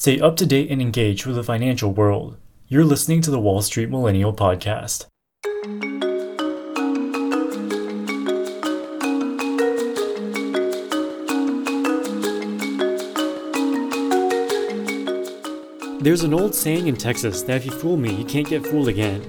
Stay up to date and engaged with the financial world. You're listening to the Wall Street Millennial Podcast. There's an old saying in Texas that if you fool me, you can't get fooled again.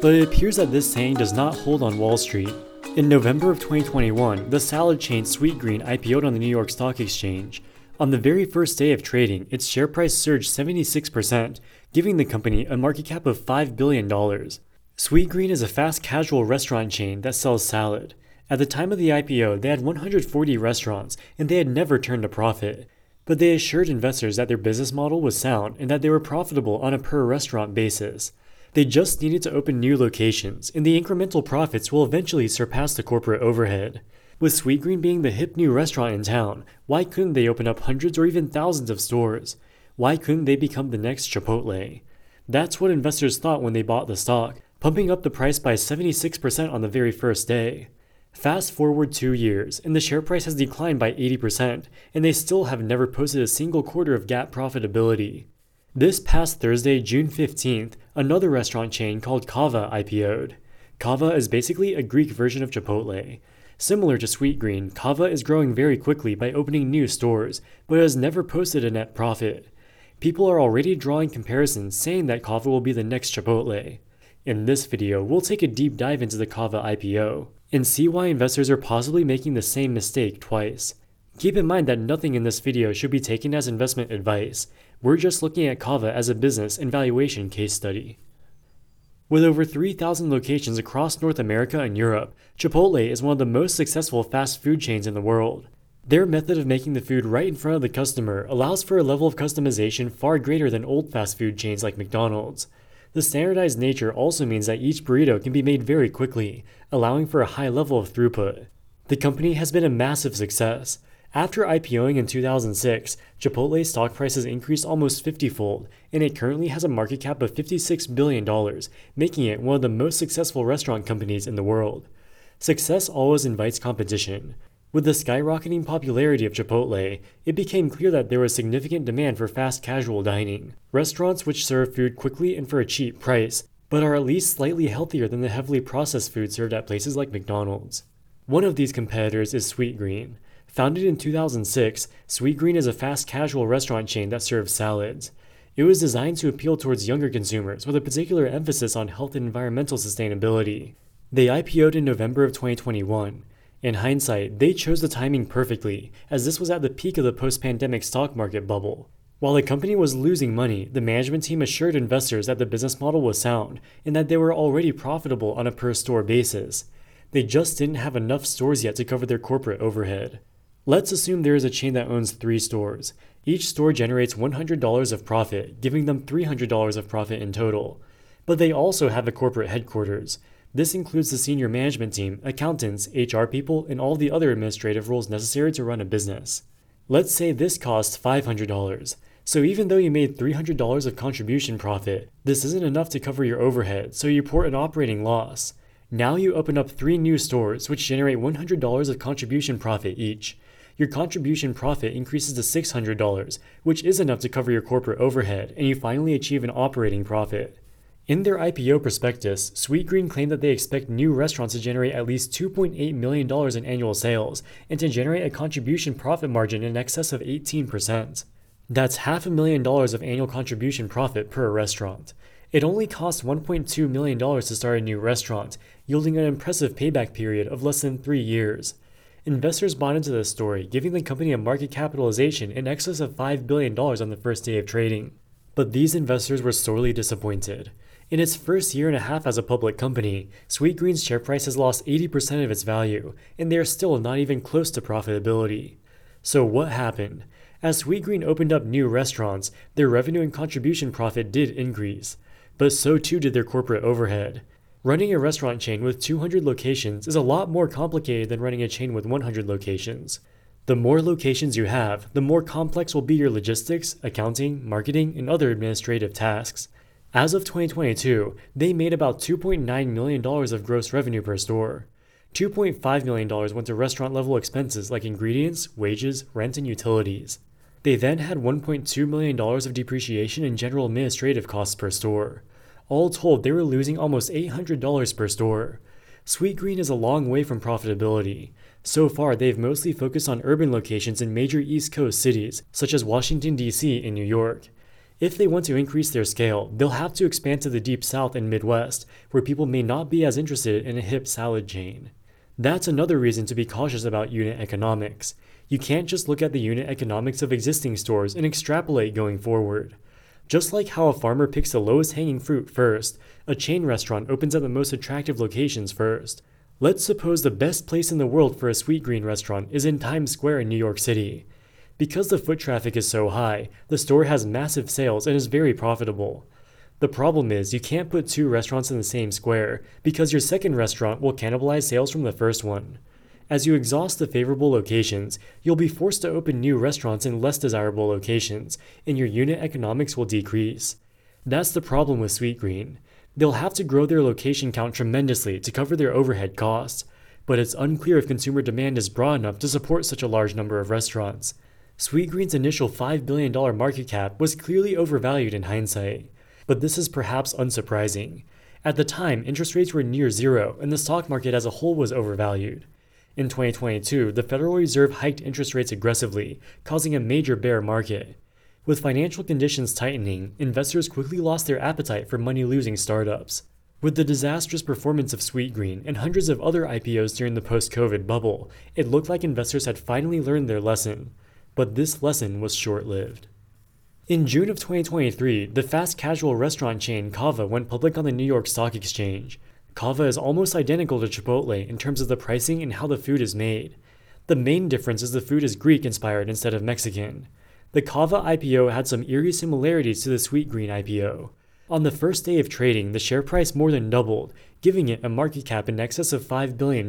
But it appears that this saying does not hold on Wall Street. In November of 2021, the salad chain Sweetgreen IPO'd on the New York Stock Exchange. On the very first day of trading, its share price surged 76%, giving the company a market cap of $5 billion. Sweetgreen is a fast casual restaurant chain that sells salad. At the time of the IPO, they had 140 restaurants and they had never turned a profit. But they assured investors that their business model was sound and that they were profitable on a per restaurant basis. They just needed to open new locations, and the incremental profits will eventually surpass the corporate overhead. With Sweetgreen being the hip new restaurant in town, why couldn't they open up hundreds or even thousands of stores? Why couldn't they become the next Chipotle? That's what investors thought when they bought the stock, pumping up the price by 76% on the very first day. Fast forward two years, and the share price has declined by 80%, and they still have never posted a single quarter of GAAP profitability. This past Thursday, June 15th, another restaurant chain called Cava IPO'd. Cava is basically a Greek version of Chipotle. Similar to Sweetgreen, Cava is growing very quickly by opening new stores, but has never posted a net profit. People are already drawing comparisons saying that Cava will be the next Chipotle. In this video, we'll take a deep dive into the Cava IPO and see why investors are possibly making the same mistake twice. Keep in mind that nothing in this video should be taken as investment advice. We're just looking at Cava as a business and valuation case study. With over 3,000 locations across North America and Europe, Chipotle is one of the most successful fast food chains in the world. Their method of making the food right in front of the customer allows for a level of customization far greater than old fast food chains like McDonald's. The standardized nature also means that each burrito can be made very quickly, allowing for a high level of throughput. The company has been a massive success, after IPOing in 2006, Chipotle's stock price has increased almost 50 fold, and it currently has a market cap of $56 billion, making it one of the most successful restaurant companies in the world. Success always invites competition. With the skyrocketing popularity of Chipotle, it became clear that there was significant demand for fast casual dining. Restaurants which serve food quickly and for a cheap price, but are at least slightly healthier than the heavily processed food served at places like McDonald's. One of these competitors is Sweetgreen. Founded in 2006, Sweetgreen is a fast casual restaurant chain that serves salads. It was designed to appeal towards younger consumers with a particular emphasis on health and environmental sustainability. They IPO'd in November of 2021. In hindsight, they chose the timing perfectly, as this was at the peak of the post pandemic stock market bubble. While the company was losing money, the management team assured investors that the business model was sound and that they were already profitable on a per store basis. They just didn't have enough stores yet to cover their corporate overhead. Let's assume there is a chain that owns three stores. Each store generates $100 of profit, giving them $300 of profit in total. But they also have a corporate headquarters. This includes the senior management team, accountants, HR people, and all the other administrative roles necessary to run a business. Let's say this costs $500. So even though you made $300 of contribution profit, this isn't enough to cover your overhead, so you report an operating loss. Now you open up three new stores, which generate $100 of contribution profit each your contribution profit increases to $600, which is enough to cover your corporate overhead, and you finally achieve an operating profit. In their IPO prospectus, Sweetgreen claimed that they expect new restaurants to generate at least $2.8 million in annual sales and to generate a contribution profit margin in excess of 18%. That's half a million dollars of annual contribution profit per restaurant. It only costs $1.2 million to start a new restaurant, yielding an impressive payback period of less than three years. Investors bought into this story, giving the company a market capitalization in excess of $5 billion on the first day of trading. But these investors were sorely disappointed. In its first year and a half as a public company, Sweetgreen's share price has lost 80% of its value, and they are still not even close to profitability. So, what happened? As Sweetgreen opened up new restaurants, their revenue and contribution profit did increase, but so too did their corporate overhead. Running a restaurant chain with 200 locations is a lot more complicated than running a chain with 100 locations. The more locations you have, the more complex will be your logistics, accounting, marketing, and other administrative tasks. As of 2022, they made about $2.9 million of gross revenue per store. $2.5 million went to restaurant level expenses like ingredients, wages, rent, and utilities. They then had $1.2 million of depreciation and general administrative costs per store. All told, they were losing almost $800 per store. Sweetgreen is a long way from profitability. So far, they've mostly focused on urban locations in major East Coast cities, such as Washington, D.C. and New York. If they want to increase their scale, they'll have to expand to the Deep South and Midwest, where people may not be as interested in a hip salad chain. That's another reason to be cautious about unit economics. You can't just look at the unit economics of existing stores and extrapolate going forward. Just like how a farmer picks the lowest hanging fruit first, a chain restaurant opens at the most attractive locations first. Let's suppose the best place in the world for a Sweetgreen restaurant is in Times Square in New York City. Because the foot traffic is so high, the store has massive sales and is very profitable. The problem is you can't put two restaurants in the same square because your second restaurant will cannibalize sales from the first one. As you exhaust the favorable locations, you'll be forced to open new restaurants in less desirable locations, and your unit economics will decrease. That's the problem with Sweetgreen. They'll have to grow their location count tremendously to cover their overhead costs, but it's unclear if consumer demand is broad enough to support such a large number of restaurants. Sweetgreen's initial $5 billion market cap was clearly overvalued in hindsight, but this is perhaps unsurprising. At the time, interest rates were near zero, and the stock market as a whole was overvalued. In 2022, the Federal Reserve hiked interest rates aggressively, causing a major bear market. With financial conditions tightening, investors quickly lost their appetite for money losing startups. With the disastrous performance of Sweetgreen and hundreds of other IPOs during the post COVID bubble, it looked like investors had finally learned their lesson. But this lesson was short lived. In June of 2023, the fast casual restaurant chain Cava went public on the New York Stock Exchange. Cava is almost identical to Chipotle in terms of the pricing and how the food is made. The main difference is the food is Greek inspired instead of Mexican. The Cava IPO had some eerie similarities to the Sweetgreen IPO. On the first day of trading, the share price more than doubled, giving it a market cap in excess of $5 billion.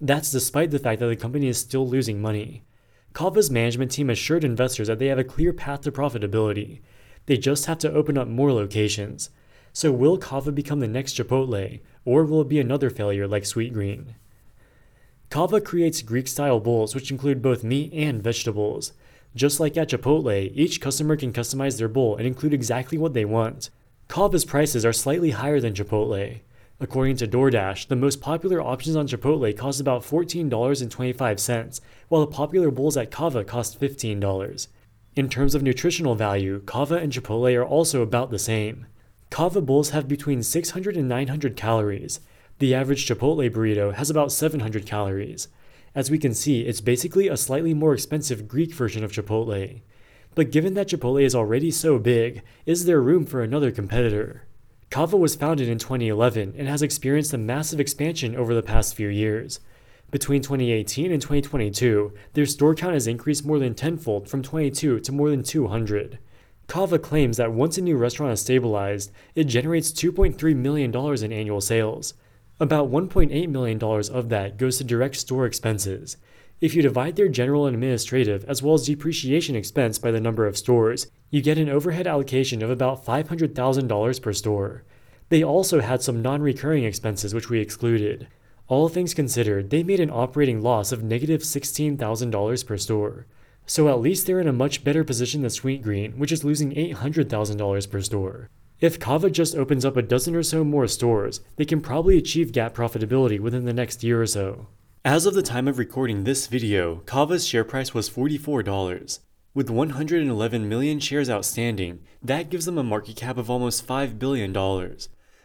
That's despite the fact that the company is still losing money. Cava's management team assured investors that they have a clear path to profitability. They just have to open up more locations. So will Cava become the next Chipotle, or will it be another failure like Sweetgreen? Cava creates Greek-style bowls which include both meat and vegetables. Just like at Chipotle, each customer can customize their bowl and include exactly what they want. Cava's prices are slightly higher than Chipotle. According to DoorDash, the most popular options on Chipotle cost about $14.25, while the popular bowls at Cava cost $15. In terms of nutritional value, Cava and Chipotle are also about the same. Cava bowls have between 600 and 900 calories. The average Chipotle burrito has about 700 calories. As we can see, it's basically a slightly more expensive Greek version of Chipotle. But given that Chipotle is already so big, is there room for another competitor? Cava was founded in 2011 and has experienced a massive expansion over the past few years. Between 2018 and 2022, their store count has increased more than tenfold from 22 to more than 200. Cava claims that once a new restaurant is stabilized, it generates $2.3 million in annual sales. About $1.8 million of that goes to direct store expenses. If you divide their general and administrative as well as depreciation expense by the number of stores, you get an overhead allocation of about $500,000 per store. They also had some non recurring expenses which we excluded. All things considered, they made an operating loss of negative $16,000 per store. So at least they're in a much better position than Sweetgreen, which is losing $800,000 per store. If Cava just opens up a dozen or so more stores, they can probably achieve GAAP profitability within the next year or so. As of the time of recording this video, Cava's share price was $44. With 111 million shares outstanding, that gives them a market cap of almost $5 billion.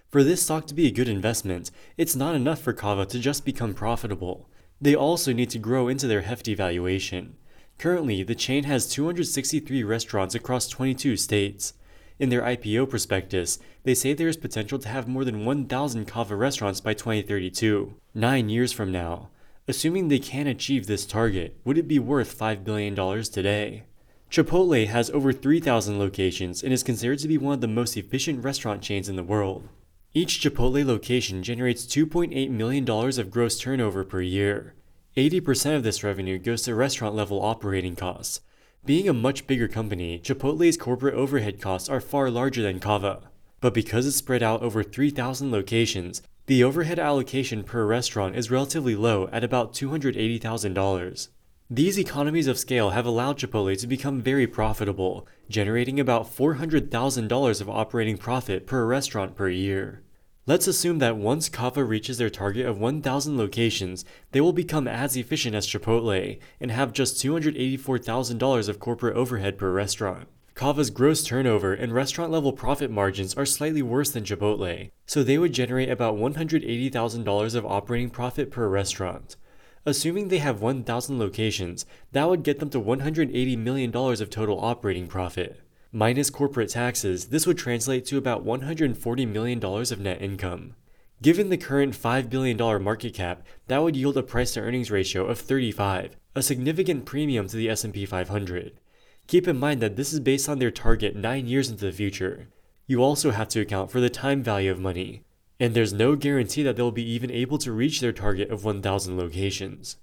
For this stock to be a good investment, it's not enough for Cava to just become profitable. They also need to grow into their hefty valuation. Currently, the chain has 263 restaurants across 22 states. In their IPO prospectus, they say there is potential to have more than 1,000 Cava restaurants by 2032, nine years from now. Assuming they can achieve this target, would it be worth $5 billion today? Chipotle has over 3,000 locations and is considered to be one of the most efficient restaurant chains in the world. Each Chipotle location generates $2.8 million of gross turnover per year. 80% of this revenue goes to restaurant level operating costs, being a much bigger company, Chipotle's corporate overhead costs are far larger than Cava. But because it's spread out over 3,000 locations, the overhead allocation per restaurant is relatively low at about $280,000. These economies of scale have allowed Chipotle to become very profitable, generating about $400,000 of operating profit per restaurant per year. Let's assume that once Cava reaches their target of 1,000 locations, they will become as efficient as Chipotle and have just $284,000 of corporate overhead per restaurant. Cava's gross turnover and restaurant level profit margins are slightly worse than Chipotle, so they would generate about $180,000 of operating profit per restaurant. Assuming they have 1,000 locations, that would get them to $180 million of total operating profit. Minus corporate taxes, this would translate to about $140 million of net income. Given the current $5 billion market cap, that would yield a price to earnings ratio of 35, a significant premium to the S&P 500. Keep in mind that this is based on their target 9 years into the future. You also have to account for the time value of money, and there's no guarantee that they'll be even able to reach their target of 1,000 locations.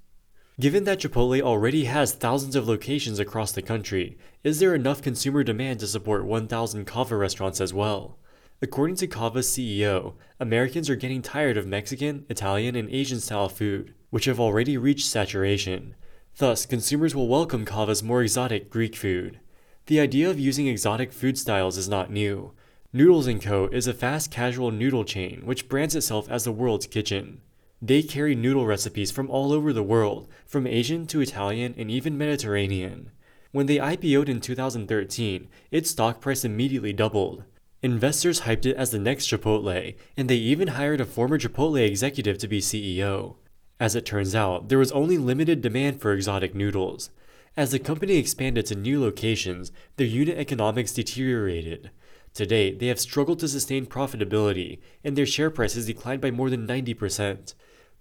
Given that Chipotle already has thousands of locations across the country, is there enough consumer demand to support 1,000 Cava restaurants as well? According to Cava's CEO, Americans are getting tired of Mexican, Italian, and Asian style food, which have already reached saturation. Thus, consumers will welcome Cava's more exotic Greek food. The idea of using exotic food styles is not new. Noodles & Co. is a fast casual noodle chain which brands itself as the world's kitchen. They carry noodle recipes from all over the world, from Asian to Italian and even Mediterranean. When they IPO'd in 2013, its stock price immediately doubled. Investors hyped it as the next Chipotle, and they even hired a former Chipotle executive to be CEO. As it turns out, there was only limited demand for exotic noodles. As the company expanded to new locations, their unit economics deteriorated. To date, they have struggled to sustain profitability, and their share price has declined by more than 90%.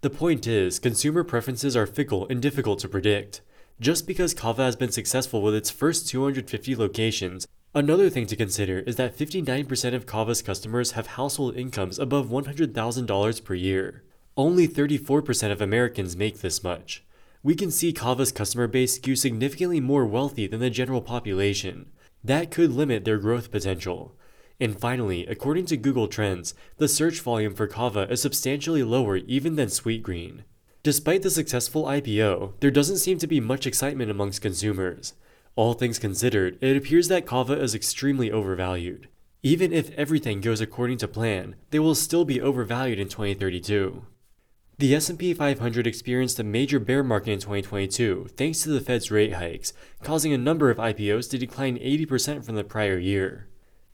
The point is, consumer preferences are fickle and difficult to predict. Just because Cava has been successful with its first 250 locations, another thing to consider is that 59% of Cava's customers have household incomes above $100,000 per year. Only 34% of Americans make this much. We can see Cava's customer base skew significantly more wealthy than the general population. That could limit their growth potential. And finally, according to Google Trends, the search volume for Cava is substantially lower even than Sweetgreen. Despite the successful IPO, there doesn't seem to be much excitement amongst consumers. All things considered, it appears that Cava is extremely overvalued. Even if everything goes according to plan, they will still be overvalued in 2032. The S&P 500 experienced a major bear market in 2022 thanks to the Fed's rate hikes, causing a number of IPOs to decline 80% from the prior year.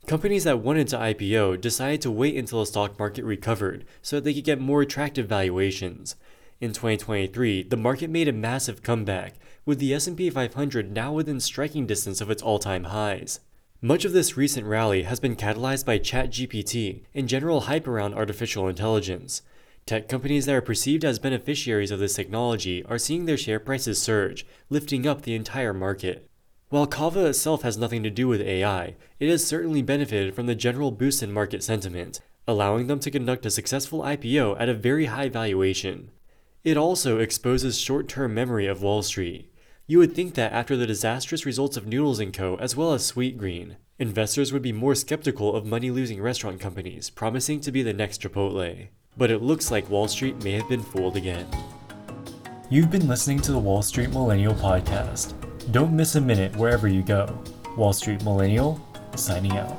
Companies that wanted to IPO decided to wait until the stock market recovered so that they could get more attractive valuations. In 2023, the market made a massive comeback, with the S&P 500 now within striking distance of its all-time highs. Much of this recent rally has been catalyzed by ChatGPT and general hype around artificial intelligence. Tech companies that are perceived as beneficiaries of this technology are seeing their share prices surge, lifting up the entire market. While Cava itself has nothing to do with AI, it has certainly benefited from the general boost in market sentiment, allowing them to conduct a successful IPO at a very high valuation. It also exposes short-term memory of Wall Street. You would think that after the disastrous results of Noodles & Co. as well as Sweetgreen, investors would be more skeptical of money-losing restaurant companies promising to be the next Chipotle. But it looks like Wall Street may have been fooled again. You've been listening to the Wall Street Millennial Podcast. Don't miss a minute wherever you go. Wall Street Millennial, signing out.